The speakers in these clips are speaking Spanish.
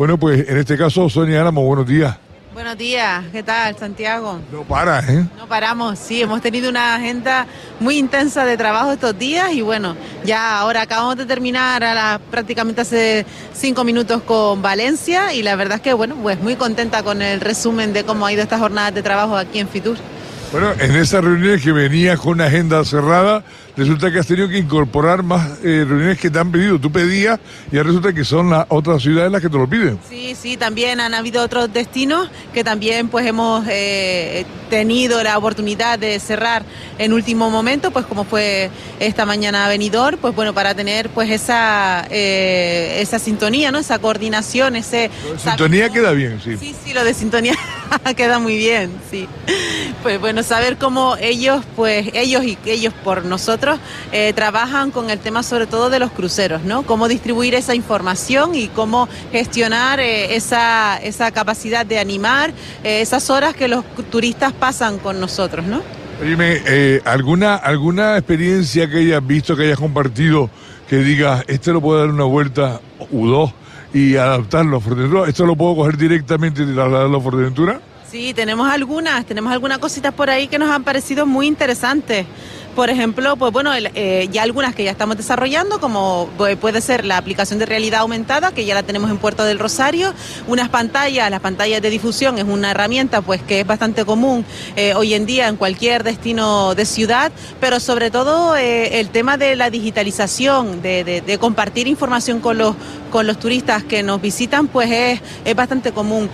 Bueno, pues en este caso, Sonia Álamo, buenos días. Buenos días, ¿qué tal, Santiago? No para, ¿eh? No paramos, sí, hemos tenido una agenda muy intensa de trabajo estos días y bueno, ya ahora acabamos de terminar a la, prácticamente hace cinco minutos con Valencia y la verdad es que bueno, pues muy contenta con el resumen de cómo ha ido esta jornada de trabajo aquí en Fitur. Bueno, en esas reuniones que venías con una agenda cerrada, resulta que has tenido que incorporar más eh, reuniones que te han pedido. Tú pedías y ahora resulta que son las otras ciudades las que te lo piden. Sí, sí, también han habido otros destinos que también pues hemos eh, tenido la oportunidad de cerrar en último momento, pues como fue esta mañana venidor, pues bueno, para tener pues esa eh, esa sintonía, ¿no? Esa coordinación, ese... Sintonía queda bien, sí. Sí, sí, lo de sintonía queda muy bien, sí. Pues bueno, saber cómo ellos, pues ellos y ellos por nosotros eh, trabajan con el tema sobre todo de los cruceros, ¿no? Cómo distribuir esa información y cómo gestionar eh, esa, esa capacidad de animar eh, esas horas que los turistas pasan con nosotros, ¿no? Dime, ¿alguna, ¿alguna experiencia que hayas visto, que hayas compartido, que digas, este lo puedo dar una vuelta u dos y adaptarlo a Fuerteventura? ¿Esto lo puedo coger directamente y trasladarlo a Fuerteventura? Sí, tenemos algunas, tenemos algunas cositas por ahí que nos han parecido muy interesantes. Por ejemplo, pues bueno, eh, ya algunas que ya estamos desarrollando, como puede ser la aplicación de realidad aumentada, que ya la tenemos en Puerto del Rosario, unas pantallas, las pantallas de difusión es una herramienta pues que es bastante común eh, hoy en día en cualquier destino de ciudad, pero sobre todo eh, el tema de la digitalización, de, compartir información con los, con los turistas que nos visitan, pues es, es bastante común.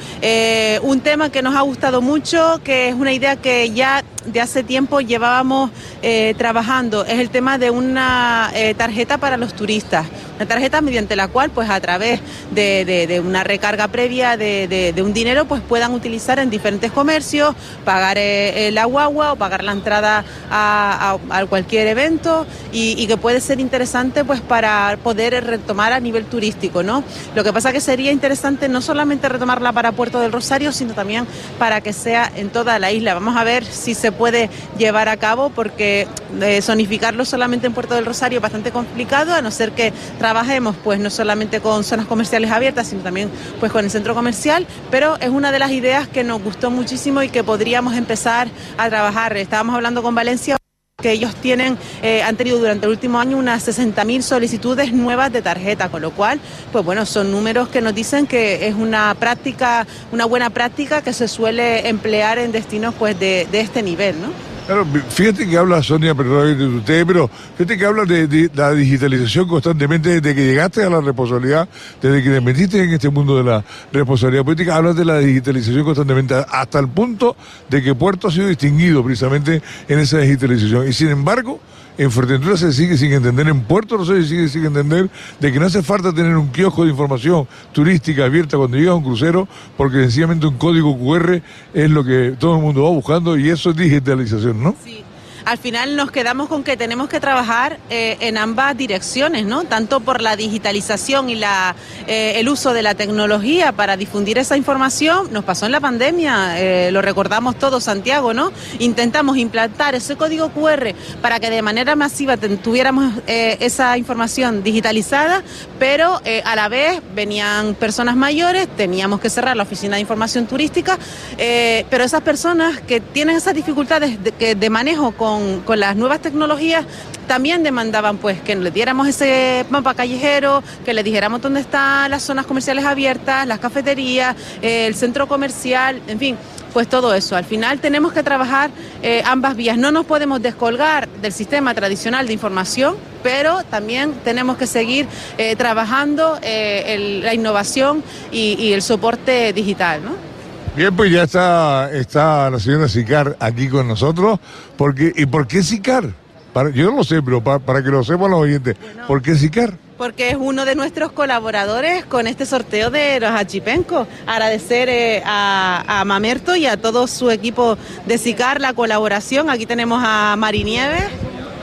un tema que nos ha gustado mucho, que es una idea que ya de hace tiempo llevábamos eh, trabajando es el tema de una eh, tarjeta para los turistas. Una tarjeta mediante la cual, pues a través de, una recarga previa de, un dinero, pues puedan utilizar en diferentes comercios, pagar eh, la guagua o pagar la entrada a, cualquier evento y, que puede ser interesante pues para poder retomar a nivel turístico, ¿no? Lo que pasa que sería interesante no solamente retomarla para Puerto del Rosario, sino también para que sea en toda la isla. Vamos a ver si se puede llevar a cabo porque eh, zonificarlo solamente en Puerto del Rosario es bastante complicado, a no ser que trabajemos pues no solamente con zonas comerciales abiertas, sino también pues con el centro comercial, pero es una de las ideas que nos gustó muchísimo y que podríamos empezar a trabajar. Estábamos hablando con Valencia que ellos tienen, eh, han tenido durante el último año unas 60.000 solicitudes nuevas de tarjeta, con lo cual, pues bueno, son números que nos dicen que es una práctica, una buena práctica que se suele emplear en destinos pues de, de este nivel, ¿no? Claro, fíjate que habla Sonia, perdón de usted, pero fíjate que habla de, la digitalización constantemente desde que llegaste a la responsabilidad, desde que te metiste en este mundo de la responsabilidad política, hablas de la digitalización constantemente, hasta el punto de que Puerto ha sido distinguido precisamente en esa digitalización. Y sin embargo, en Fuerteventura se sigue sin entender, en Puerto Rosario se sigue sin entender de que no hace falta tener un kiosco de información turística abierta cuando llega un crucero, porque sencillamente un código QR es lo que todo el mundo va buscando y eso es digitalización, ¿no? Sí al final nos quedamos con que tenemos que trabajar eh, en ambas direcciones, ¿no? Tanto por la digitalización y la, eh, el uso de la tecnología para difundir esa información, nos pasó en la pandemia, eh, lo recordamos todos, Santiago, ¿no? Intentamos implantar ese código QR para que de manera masiva tuviéramos esa información digitalizada, pero a la vez venían personas mayores, teníamos que cerrar la oficina de información turística, pero esas personas que tienen esas dificultades de, de manejo con con, las nuevas tecnologías también demandaban pues que le diéramos ese mapa callejero, que le dijéramos dónde están las zonas comerciales abiertas, las cafeterías, el centro comercial, en fin, pues todo eso. Al final tenemos que trabajar eh, ambas vías. No nos podemos descolgar del sistema tradicional de información, pero también tenemos que seguir eh, trabajando eh, la innovación y, y el soporte digital, ¿no? Bien, pues ya está, está la señora Sicar aquí con nosotros. Porque, ¿Y por qué Sicar? Para, yo no lo sé, pero para, que lo sepan los oyentes, ¿por qué Sicar? Porque es uno de nuestros colaboradores con este sorteo de los achipencos. Agradecer eh, a, a, Mamerto y a todo su equipo de SICAR la colaboración. Aquí tenemos a Marinieves.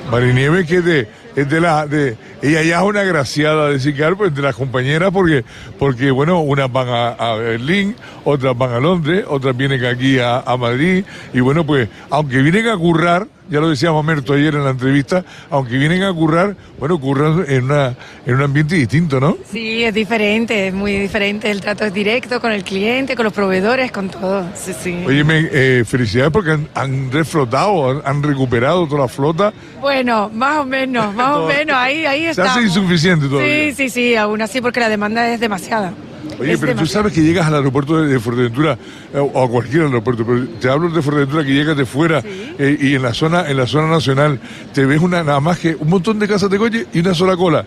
Marinieves que de es de la de ella ya es una graciada de Sicar pues de las compañeras porque porque bueno unas van a, Berlín otras van a Londres otras vienen aquí a, Madrid y bueno pues aunque vienen a currar ya lo decía Mamerto ayer en la entrevista, aunque vienen a currar, bueno, curran en, una, en un ambiente distinto, ¿no? Sí, es diferente, es muy diferente. El trato es directo con el cliente, con los proveedores, con todo. Sí, sí. Oye, eh, felicidades porque han, han reflotado, han, han, recuperado toda la flota. Bueno, más o menos, más o menos, ahí, ahí está. Se hace insuficiente todavía. Sí, sí, sí, aún así porque la demanda es demasiada. Oye, pero tú sabes que llegas al aeropuerto de, Fuerteventura eh, o a cualquier aeropuerto, pero te hablo de Fuerteventura que llegas de fuera eh, y en la zona en la zona nacional te ves una nada más que un montón de casas de coche y una sola cola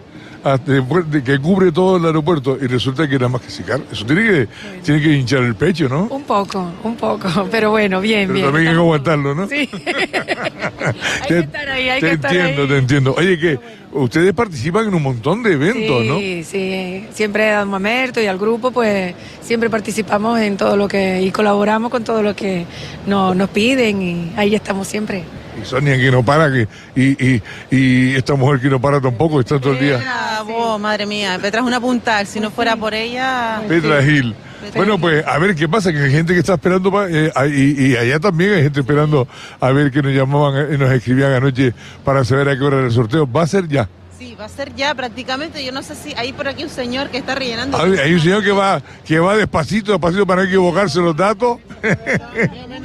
que cubre todo el aeropuerto y resulta que era más que sicar. Eso tiene que, tiene que hinchar el pecho, ¿no? Un poco, un poco, pero bueno, bien, pero bien. También hay que aguantarlo, ¿no? Sí. hay que estar ahí, hay te que estar entiendo, te entiendo. Oye, que ustedes participan en un montón de eventos, ¿no? Sí, sí. Siempre a Mamerto y al grupo, pues siempre participamos en todo lo que y colaboramos con todo lo que nos, nos piden y ahí estamos siempre. Y Sonia que no para, que, y, y, y esta mujer que no para tampoco, está todo el día. Petra, vos, madre mía, Petra es una punta, si no fuera por ella... Petra Gil. Bueno, pues a ver qué pasa, que hay gente que está esperando, eh, y, y, allá también hay gente esperando a ver que nos llamaban y nos escribían anoche para saber a qué hora era el sorteo. Va a ser ya. Sí, va a ser ya prácticamente. Yo no sé si hay por aquí un señor que está rellenando. Hay, hay un señor que va, que va despacito, despacito para no equivocarse los datos.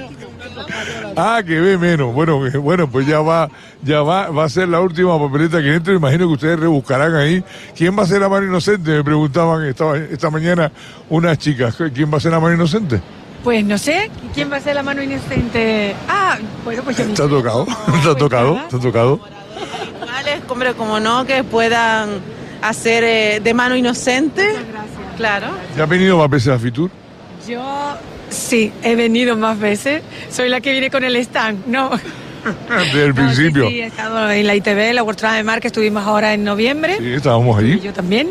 Ah, que ve menos. Bueno, bueno, pues ya va, ya va, va a ser la última papeleta que entre. Imagino que ustedes rebuscarán ahí. ¿Quién va a ser la mano inocente? Me preguntaban esta, esta mañana unas chicas. ¿Quién va a ser la mano inocente? Pues no sé, ¿quién va a ser la mano inocente? Ah, bueno, pues yo ¿Te ha tocado? ¿Te ha tocado? ¿Te ha tocado? Hombre, como no, que puedan hacer eh, de mano inocente. Muchas gracias. Claro. ¿Ya ha venido más veces a Fitur? Yo Sí, he venido más veces. Soy la que viene con el stand, ¿no? Desde el No, principio. Sí, sí, he estado en la ITV, la World Trade Mar, que estuvimos ahora en noviembre. Sí, estábamos allí. Y yo también.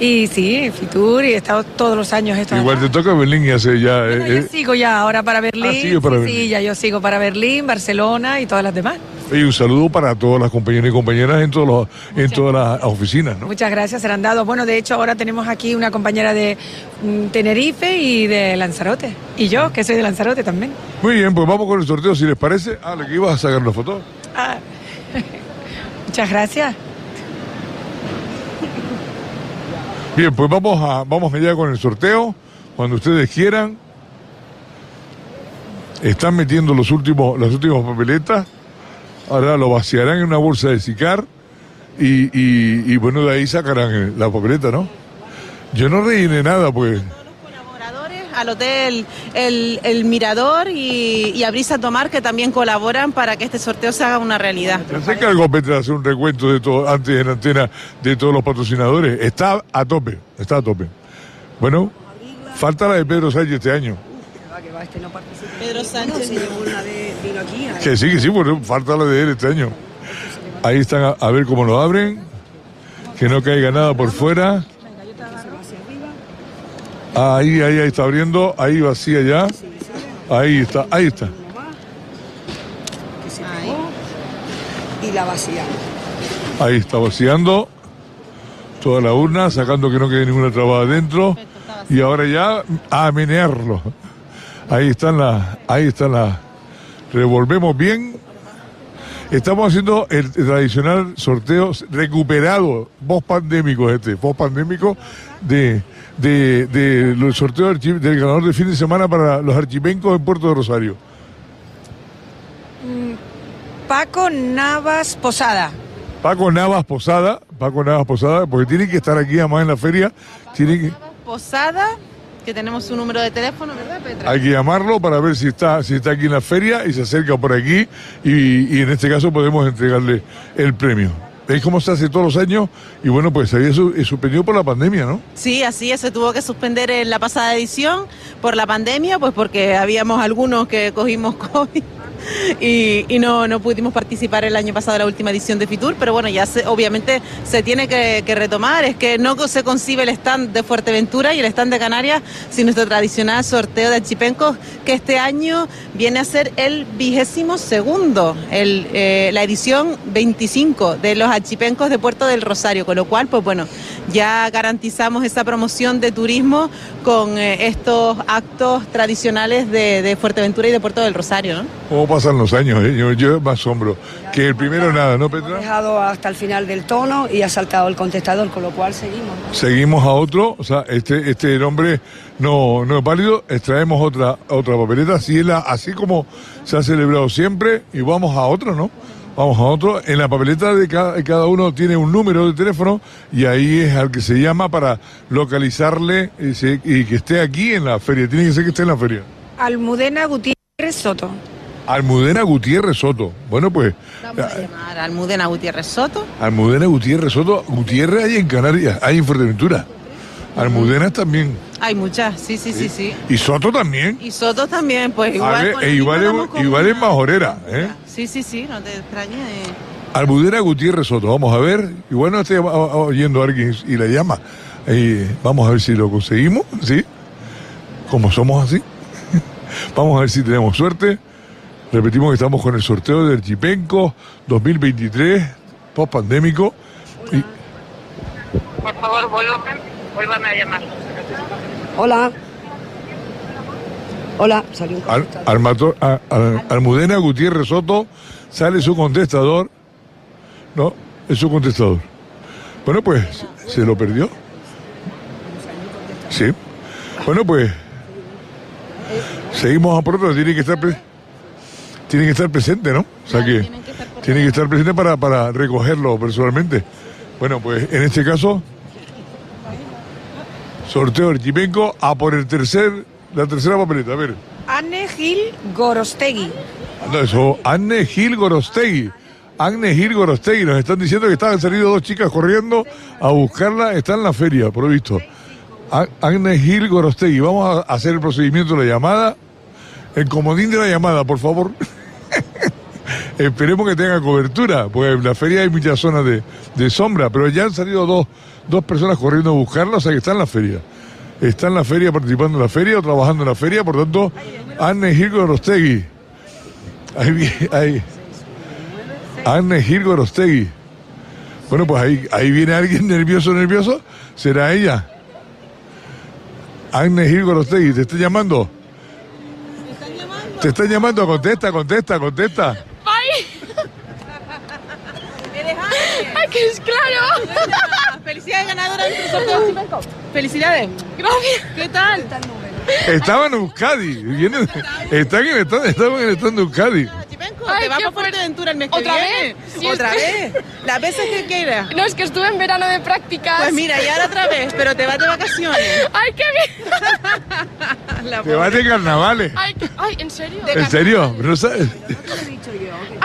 Y sí, Fitur, y he estado todos los años. he Igual acá. te toca Berlín y hace ya. Bueno, eh, yo eh, sigo ya ahora para Berlín. Ah, para sí, Berlín. sí, ya yo sigo para Berlín, Barcelona y todas las demás. Y un saludo para todas las compañeras y compañeras en, todos los, en todas las oficinas, ¿no? Muchas gracias, serán dados. Bueno, de hecho, ahora tenemos aquí una compañera de mm, Tenerife y de Lanzarote. Y yo, que soy de Lanzarote también. Muy bien, pues vamos con el sorteo si les parece. Ah, lo que ibas a sacar la foto. Ah, Muchas gracias. Bien, pues vamos a vamos allá con el sorteo. Cuando ustedes quieran. Están metiendo los últimos, las últimas papeletas. Ahora lo vaciarán en una bolsa de sicar. Y, y, y bueno, de ahí sacarán la papeleta, ¿no? Yo no rellené nada, pues. al hotel El, el Mirador y, y a Brisa Tomar que también colaboran para que este sorteo se haga una realidad. Se encargó Petra hacer un recuento de todo, antes en antena de todos los patrocinadores. Está a tope, está a tope. Bueno, falta la de Pedro Sánchez este año. Pedro Sánchez. Que sí, que sí, bueno, falta la de él este año. Ahí están a, a ver cómo lo abren. Que no caiga nada por fuera. Ahí, ahí, ahí está abriendo. Ahí vacía ya. Ahí está, ahí está. y la vaciamos. Ahí está vaciando toda la urna, sacando que no quede ninguna trabada adentro. Y ahora ya a menearlo. Ahí están las, ahí están las. Revolvemos bien. Estamos haciendo el tradicional sorteo recuperado, post pandémico este, post pandémico de, de, de los sorteos del ganador de fin de semana para los archipencos en Puerto de Rosario. Paco Navas Posada. Paco Navas Posada, Paco Navas Posada, porque tienen que estar aquí además en la feria, tienen que, Posada, que tenemos su número de teléfono, ¿verdad, Petra? hay que llamarlo para ver si está, si está aquí en la feria y se acerca por aquí y, y en este caso podemos entregarle el premio. Es como se hace todos los años y bueno, pues se había su- suspendido por la pandemia, ¿no? Sí, así es, se tuvo que suspender en la pasada edición por la pandemia, pues porque habíamos algunos que cogimos COVID y, no, no pudimos participar el año pasado en la última edición de Fitur, pero bueno, ya se- obviamente se tiene que, retomar, es que no se concibe el stand de Fuerteventura y el stand de Canarias sin nuestro tradicional sorteo de archipencos, que este año viene a ser el vigésimo segundo, el, eh, la edición 25 de los archipencos de Puerto del Rosario, con lo cual, pues bueno, ya garantizamos esa promoción de turismo con eh, estos actos tradicionales de, de Fuerteventura y de Puerto del Rosario, ¿no? Pasan los años? eh? Yo, yo me asombro. Que el primero nada, ¿no, Ha Petra? dejado hasta el final del tono y ha saltado el contestador, con lo cual seguimos. ¿no? Seguimos a otro, o sea, este, este nombre no, no es válido, extraemos otra, otra papeleta, así, es la, así como se ha celebrado siempre, y vamos a otro, ¿no? Vamos a otro. En la papeleta de cada, cada uno tiene un número de teléfono y ahí es al que se llama para localizarle y, se- y que esté aquí en la feria. Tiene que ser que esté en la feria. Almudena Gutiérrez Soto. Almudena Gutiérrez Soto. Bueno, pues, Vamos a llamar a Almudena Gutiérrez Soto. Almudena Gutiérrez Soto. Gutiérrez hay en Canarias, hay en Fuerteventura. Almudena también. Hay muchas, sí, sí, sí, sí. Y Soto también. Y Soto también, pues A igual. ver, e igual, es, igual es majorera, ¿eh? Sí, sí, sí, no te extrañes. eh. Almudena Gutiérrez Soto, vamos a ver. Igual no esté oyendo a alguien y la llama. Eh, vamos a ver si lo conseguimos, ¿sí? Como somos así. vamos a ver si tenemos suerte. Repetimos que estamos con el sorteo del Chipenco 2023, post pandémico. Y, Por favor, vuélvame, vuélvame a llamar. Hola. Hola, salió un Al-. Almato- a- al- Almudena Gutiérrez Soto sale su contestador. No, es su contestador. Bueno, pues se lo perdió. Sí. Bueno, pues seguimos a por otro. Tiene que estar, tiene que estar presente, ¿no? O sea que tiene que estar presente para, para recogerlo personalmente. Bueno, pues en este caso, sorteo Archipenco a por el tercer, la tercera papeleta. A ver. Anne Gil Gorostegui. No, eso, Anne Gil Gorostegui. Anne Gil Gorostegui. Nos están diciendo que estaban saliendo dos chicas corriendo a buscarla. Está en la feria, por lo visto. Anne Gil Gorostegui. Vamos a hacer el procedimiento de la llamada. El comodín de la llamada, por favor. Esperemos que tenga cobertura, porque en la feria hay muchas zonas de, de sombra, pero ya han salido dos, dos personas corriendo a buscarla, o sea que está en la feria. Está en la feria, participando en la feria o trabajando en la feria, por tanto, Anne Gil Gorostegui. Ahí, ahí. Anne Gil Gorostegui. Bueno, pues ahí, ahí viene alguien nervioso, nervioso. ¿Será ella? Anne Gil Gorostegui, ¿te está llamando? Te están llamando, contesta, contesta, contesta. ¡Ay! ¡Ay, que es claro! Felicidades ganadora del sorteo. Felicidades. Gracias. ¿Qué tal? Estaban en Euskadi. Están en el stand, estaban en el stand de Euskadi. Chipenco, Ay, te vas qué para Fuerteventura el mes que ¿Otra viene. vez? Sí, ¿Otra es vez? Las veces que quieras. No, es que estuve en verano de prácticas. Pues mira, y ahora otra vez, pero te vas de vacaciones. ¡Ay, qué bien! La Te vas de carnavales. ¡Ay, qué- ay ¿en serio? ¿En serio? ¿No sabes?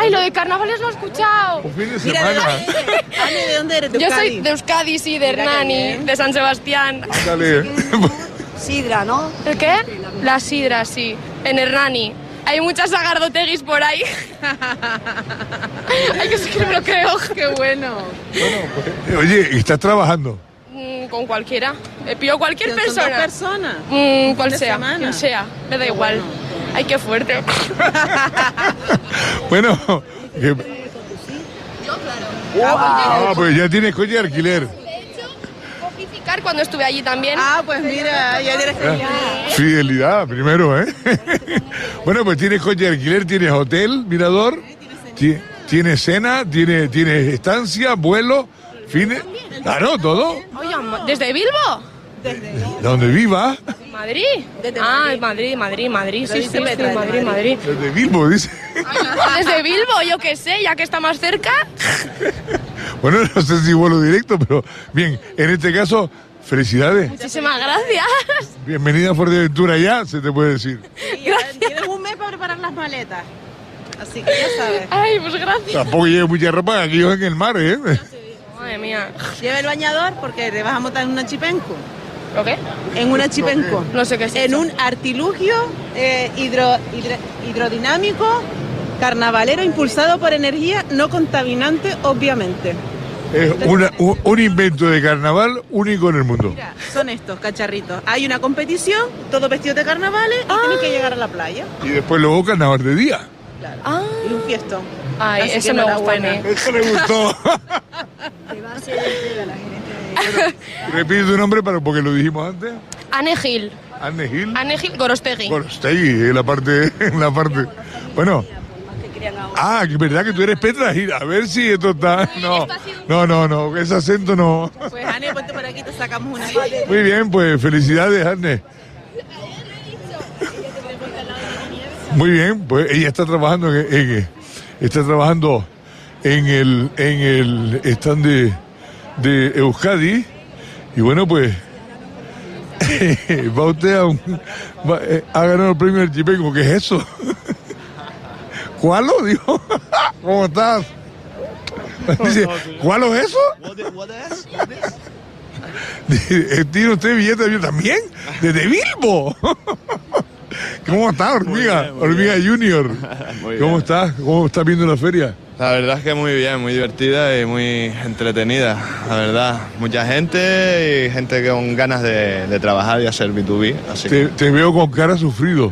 ¡Ay, lo de carnavales no he escuchado! Un fin de Mira, ¿de semana. dónde eres? Ale, ¿de dónde eres? ¿De Yo soy de Euskadi, sí, de Hernani, de San Sebastián. Dale. Sidra, ¿no? ¿El qué? La sidra, sí. En Hernani. Hay muchas agardoteguis por ahí. Ay, que sí que me lo creo. Qué bueno. Oye, ¿estás trabajando? Mm, Con cualquiera. Me pido cualquier Son dos persona. personas. Mm, cual sea, semana. quien sea, me da igual. Ay, qué fuerte. Bueno, que- Ah, pues ya tienes coche de alquiler. Ficar cuando estuve allí también. Ah, pues mira, ya eres genial. Fidelidad, primero, ¿eh? bueno, pues tienes coche de alquiler, tienes hotel, mirador, ti- tienes cena, tienes, tienes estancia, vuelo, fines. Claro, todo. Oye, ¿desde Bilbo? Donde viva, ¿Madrid? Desde ah, Madrid, Madrid, Madrid. Sí, sí, sí, Madrid, Madrid. Madrid. desde Bilbo, dice. Desde Bilbo, yo qué sé, ya que está más cerca. Bueno, no sé si vuelo directo, pero bien, en este caso, felicidades. Muchísimas gracias. Bienvenida a Fuerteventura ya, se te puede decir. Tienes un mes para preparar las maletas. Así que ya sabes. Ay, pues gracias. Tampoco lleve mucha ropa, aquí yo en el mar, ¿eh? Madre mía. Lleva el bañador porque te vas a montar en una chipenco. ¿Lo qué? En una chipenco. No sé qué es En eso. un artilugio eh, hidro- hidro- hidrodinámico carnavalero impulsado por energía no contaminante, obviamente. Es una- un, un invento de carnaval único en el mundo. Mira, son estos cacharritos. Hay una competición, todos vestidos de carnavales y tienen que llegar a la playa. Y después luego carnaval de día. Claro. Ah. Y un fiestón. Ay, Así eso me gusta a enhorabuena. mí. Eso le gustó. Te va a hacer entrega la gerente de... Repite tu nombre para, porque lo dijimos antes. Anne Gil. Anne Gil. Anne Gil Gorostegui. Gorostegui, en la parte, en la parte. Bueno. Ah, es verdad que tú eres Petra Gil. A ver si esto está. No, no, no, no, ese acento no. Pues Ane, ponte por aquí, te sacamos una. Muy bien, pues felicidades, Arne. Muy bien, pues ella está trabajando en, en- está trabajando en el en el stand de, de Euskadi y bueno pues va usted a un va- eh, ha ganado el premio del Chipengo, ¿qué es eso? ¿Cuál lo dijo? ¿Cómo estás? Dice, ¿cuál es eso? Dice, ¿Tiene usted billete de avión también? ¿Desde Bilbo? ¿Cómo está, hormiga? bien, muy hormiga Junior. Muy ¿Cómo bien. está? ¿Cómo está viendo la feria? La verdad es que muy bien, muy divertida y muy entretenida, la verdad. Mucha gente y gente con ganas de, de trabajar y hacer B2B. Así Te, que, te veo con cara sufrido.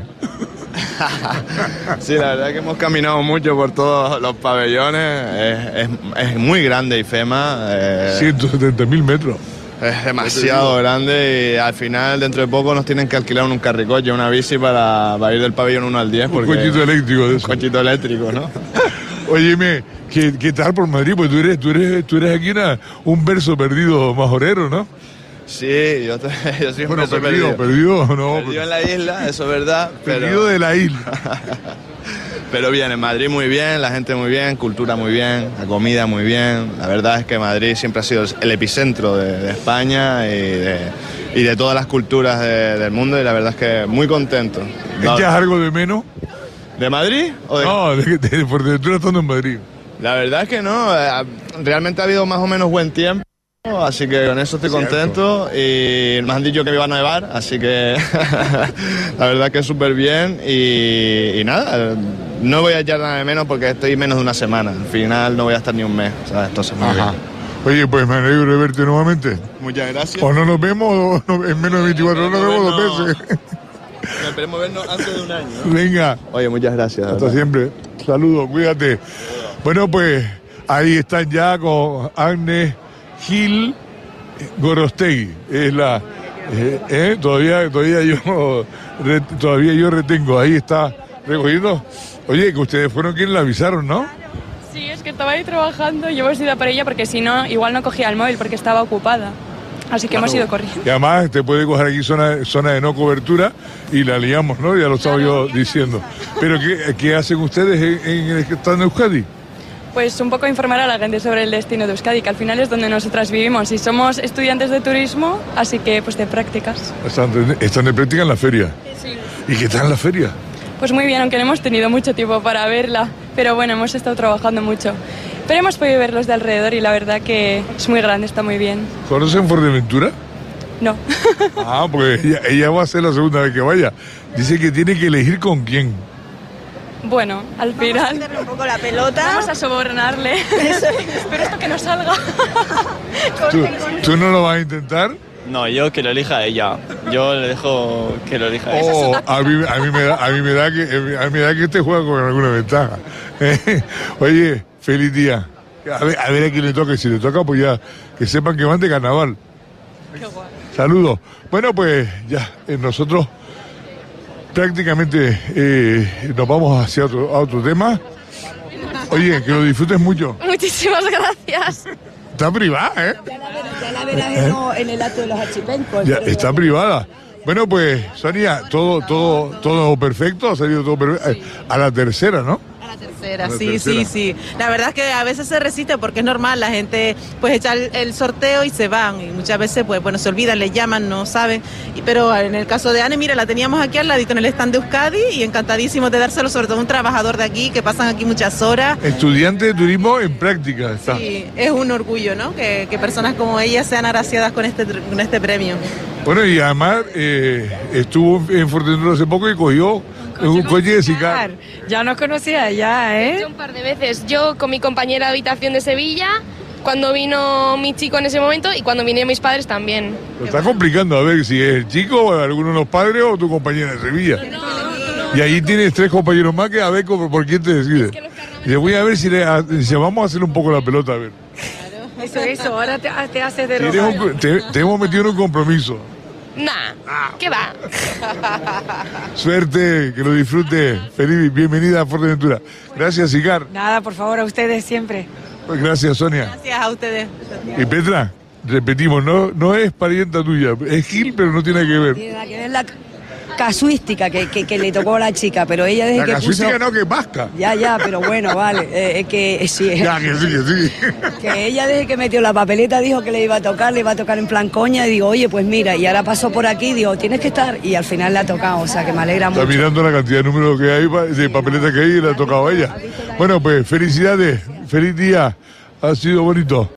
sí, la verdad es que hemos caminado mucho por todos los pabellones. Es, es- es muy grande IFEMA. eh, 170 mil metros. Es demasiado grande y al final, dentro de poco, nos tienen que alquilar un carricoche, una bici para, para ir del pabellón 1 al 10. Un Porque, cochito eléctrico de Un eso. cochito eléctrico, ¿no? Óyeme, ¿qué, ¿qué tal por Madrid? Pues tú eres, tú eres, tú eres aquí una- un verso perdido majorero, ¿no? Sí, yo, te- yo siempre Bueno, soy perdido, perdido, no. Perdido en la isla, eso es verdad. Perdido Pero, de la isla. pero bien, en Madrid muy bien, la gente muy bien, cultura muy bien, la comida muy bien. La verdad es que Madrid siempre ha sido el epicentro de, de España y de, y de todas las culturas de- del mundo y la verdad es que muy contento. ¿Echas algo de menos? ¿De Madrid? O de- No, de, de, porque tú estando en Madrid. La verdad es que no, eh, realmente ha habido más o menos buen tiempo, así que con eso estoy contento y me han dicho que me iba a nevar, así que la verdad que súper bien y, y nada, no voy a echar nada de menos porque estoy menos de una semana, al final no voy a estar ni un mes, ¿sabes? Entonces muy bien. Oye, pues me alegro de verte nuevamente. Muchas gracias. O no nos vemos o no- en menos de 24 horas nos vemos dos veces. Esperemos vernos antes de un año. Venga, Oye, muchas gracias. hasta verdad. siempre. Saludos, cuídate. Bueno, pues ahí están ya con Agnes Gil Gorostegui. Es la. eh, eh, todavía, todavía yo todavía yo retengo. Ahí está recogiendo. Oye, que ustedes fueron quienes la avisaron, ¿no? Sí, es que estaba ahí trabajando y hemos ido a por ella porque si no, igual no cogía el móvil porque estaba ocupada. Así que hemos ido corriendo. Y además te puede coger aquí zona, zona de no cobertura y la liamos, ¿no? Ya lo estaba yo diciendo. Pero ¿qué, qué hacen ustedes en, en el que están en Euskadi? Pues un poco informar a la gente sobre el destino de Euskadi, que al final es donde nosotras vivimos y somos estudiantes de turismo, así que pues de prácticas. Están, están de práctica en la feria. ¿Y qué tal la feria? Pues muy bien, aunque no hemos tenido mucho tiempo para verla, pero bueno, hemos estado trabajando mucho. Pero hemos podido ver los de alrededor y la verdad que es muy grande, está muy bien. ¿Conocen Fuerteventura? No. Ah, porque ella, ella va a ser la segunda vez que vaya. Dice que tiene que elegir con quién. bueno, al final Darle un poco la pelota. vamos a sobornarle. Espero esto que no salga. ¿Tú, tú no lo vas a intentar? No, yo que lo elija ella. Yo le dejo que lo elija ella. Oh, a, mí, a, mí me da, a, mí me da que, a mí me da que este juega con alguna ventaja. Oye, feliz día. A ver, a ver a quién le toca. y Si le toca, pues ya que sepan que van de carnaval. Saludos. Bueno, pues ya, eh, nosotros prácticamente eh, nos vamos hacia otro, a otro tema. Oye, que lo disfrutes mucho. Muchísimas gracias. Está privada, ¿eh? Ya la verás en, lo- en el acto de los achipencos. Ya, está privada. Bueno, pues, Sonia, todo, todo, todo perfecto, ha salido todo perfecto. Eh, A la tercera, ¿no? La tercera, la sí, tercera. sí, sí. La verdad es que a veces se resiste porque es normal, la gente pues echa el, el sorteo y se van y muchas veces pues bueno, se olvidan, les llaman, no saben. Y- pero en el caso de Anne, mira, la teníamos aquí al ladito en el stand de Euskadi y encantadísimos de dárselo, sobre todo un trabajador de aquí que pasan aquí muchas horas. Estudiante de turismo en práctica está. Y es un orgullo, ¿no? Que, que personas como ella sean agraciadas con este, con este premio. Bueno, y además eh, estuvo en Fuerteventura hace poco y cogió un coche de Sicar. Ya nos conocía, ya, ¿eh? Yo un par de veces. Yo con mi compañera de habitación de Sevilla, cuando vino mi chico en ese momento y cuando vinieron mis padres también. Lo está complicando a ver si es el chico, o alguno de los padres o tu compañera de Sevilla. Y ahí tienes tres compañeros más que a ver por, por quién te decides. Y le voy a ver si le a- si vamos a hacer un poco la pelota, a ver. Eso, eso, ahora te, te haces de un- te, te hemos metido en un compromiso. Nah, ¿qué va? Suerte, que lo disfrute. Feliz, bienvenida a Fuerteventura. Gracias, Icar. Nada, por favor, a ustedes siempre. Pues gracias, Sonia. Gracias a ustedes. Y Petra, repetimos, no, no es parienta tuya. Es Gil, pero no tiene que ver. Tiene nada que ver la casuística que, que- que le tocó a la chica, pero ella desde La que casuística puso... no, que vasca. Ya, ya, pero bueno, vale. eh, es que eh, sí, Ya, que sí, que sí. que ella desde que metió la papeleta dijo que le iba a tocar, le iba a tocar en plan coña, y digo, oye, pues mira, y ahora pasó por aquí, digo, tienes que estar, y al final le ha tocado, o sea que me alegra Está mucho. mirando la cantidad de números que hay, de papeletas que hay y le ha tocado a ella. Bueno, pues felicidades, feliz día. Ha sido bonito.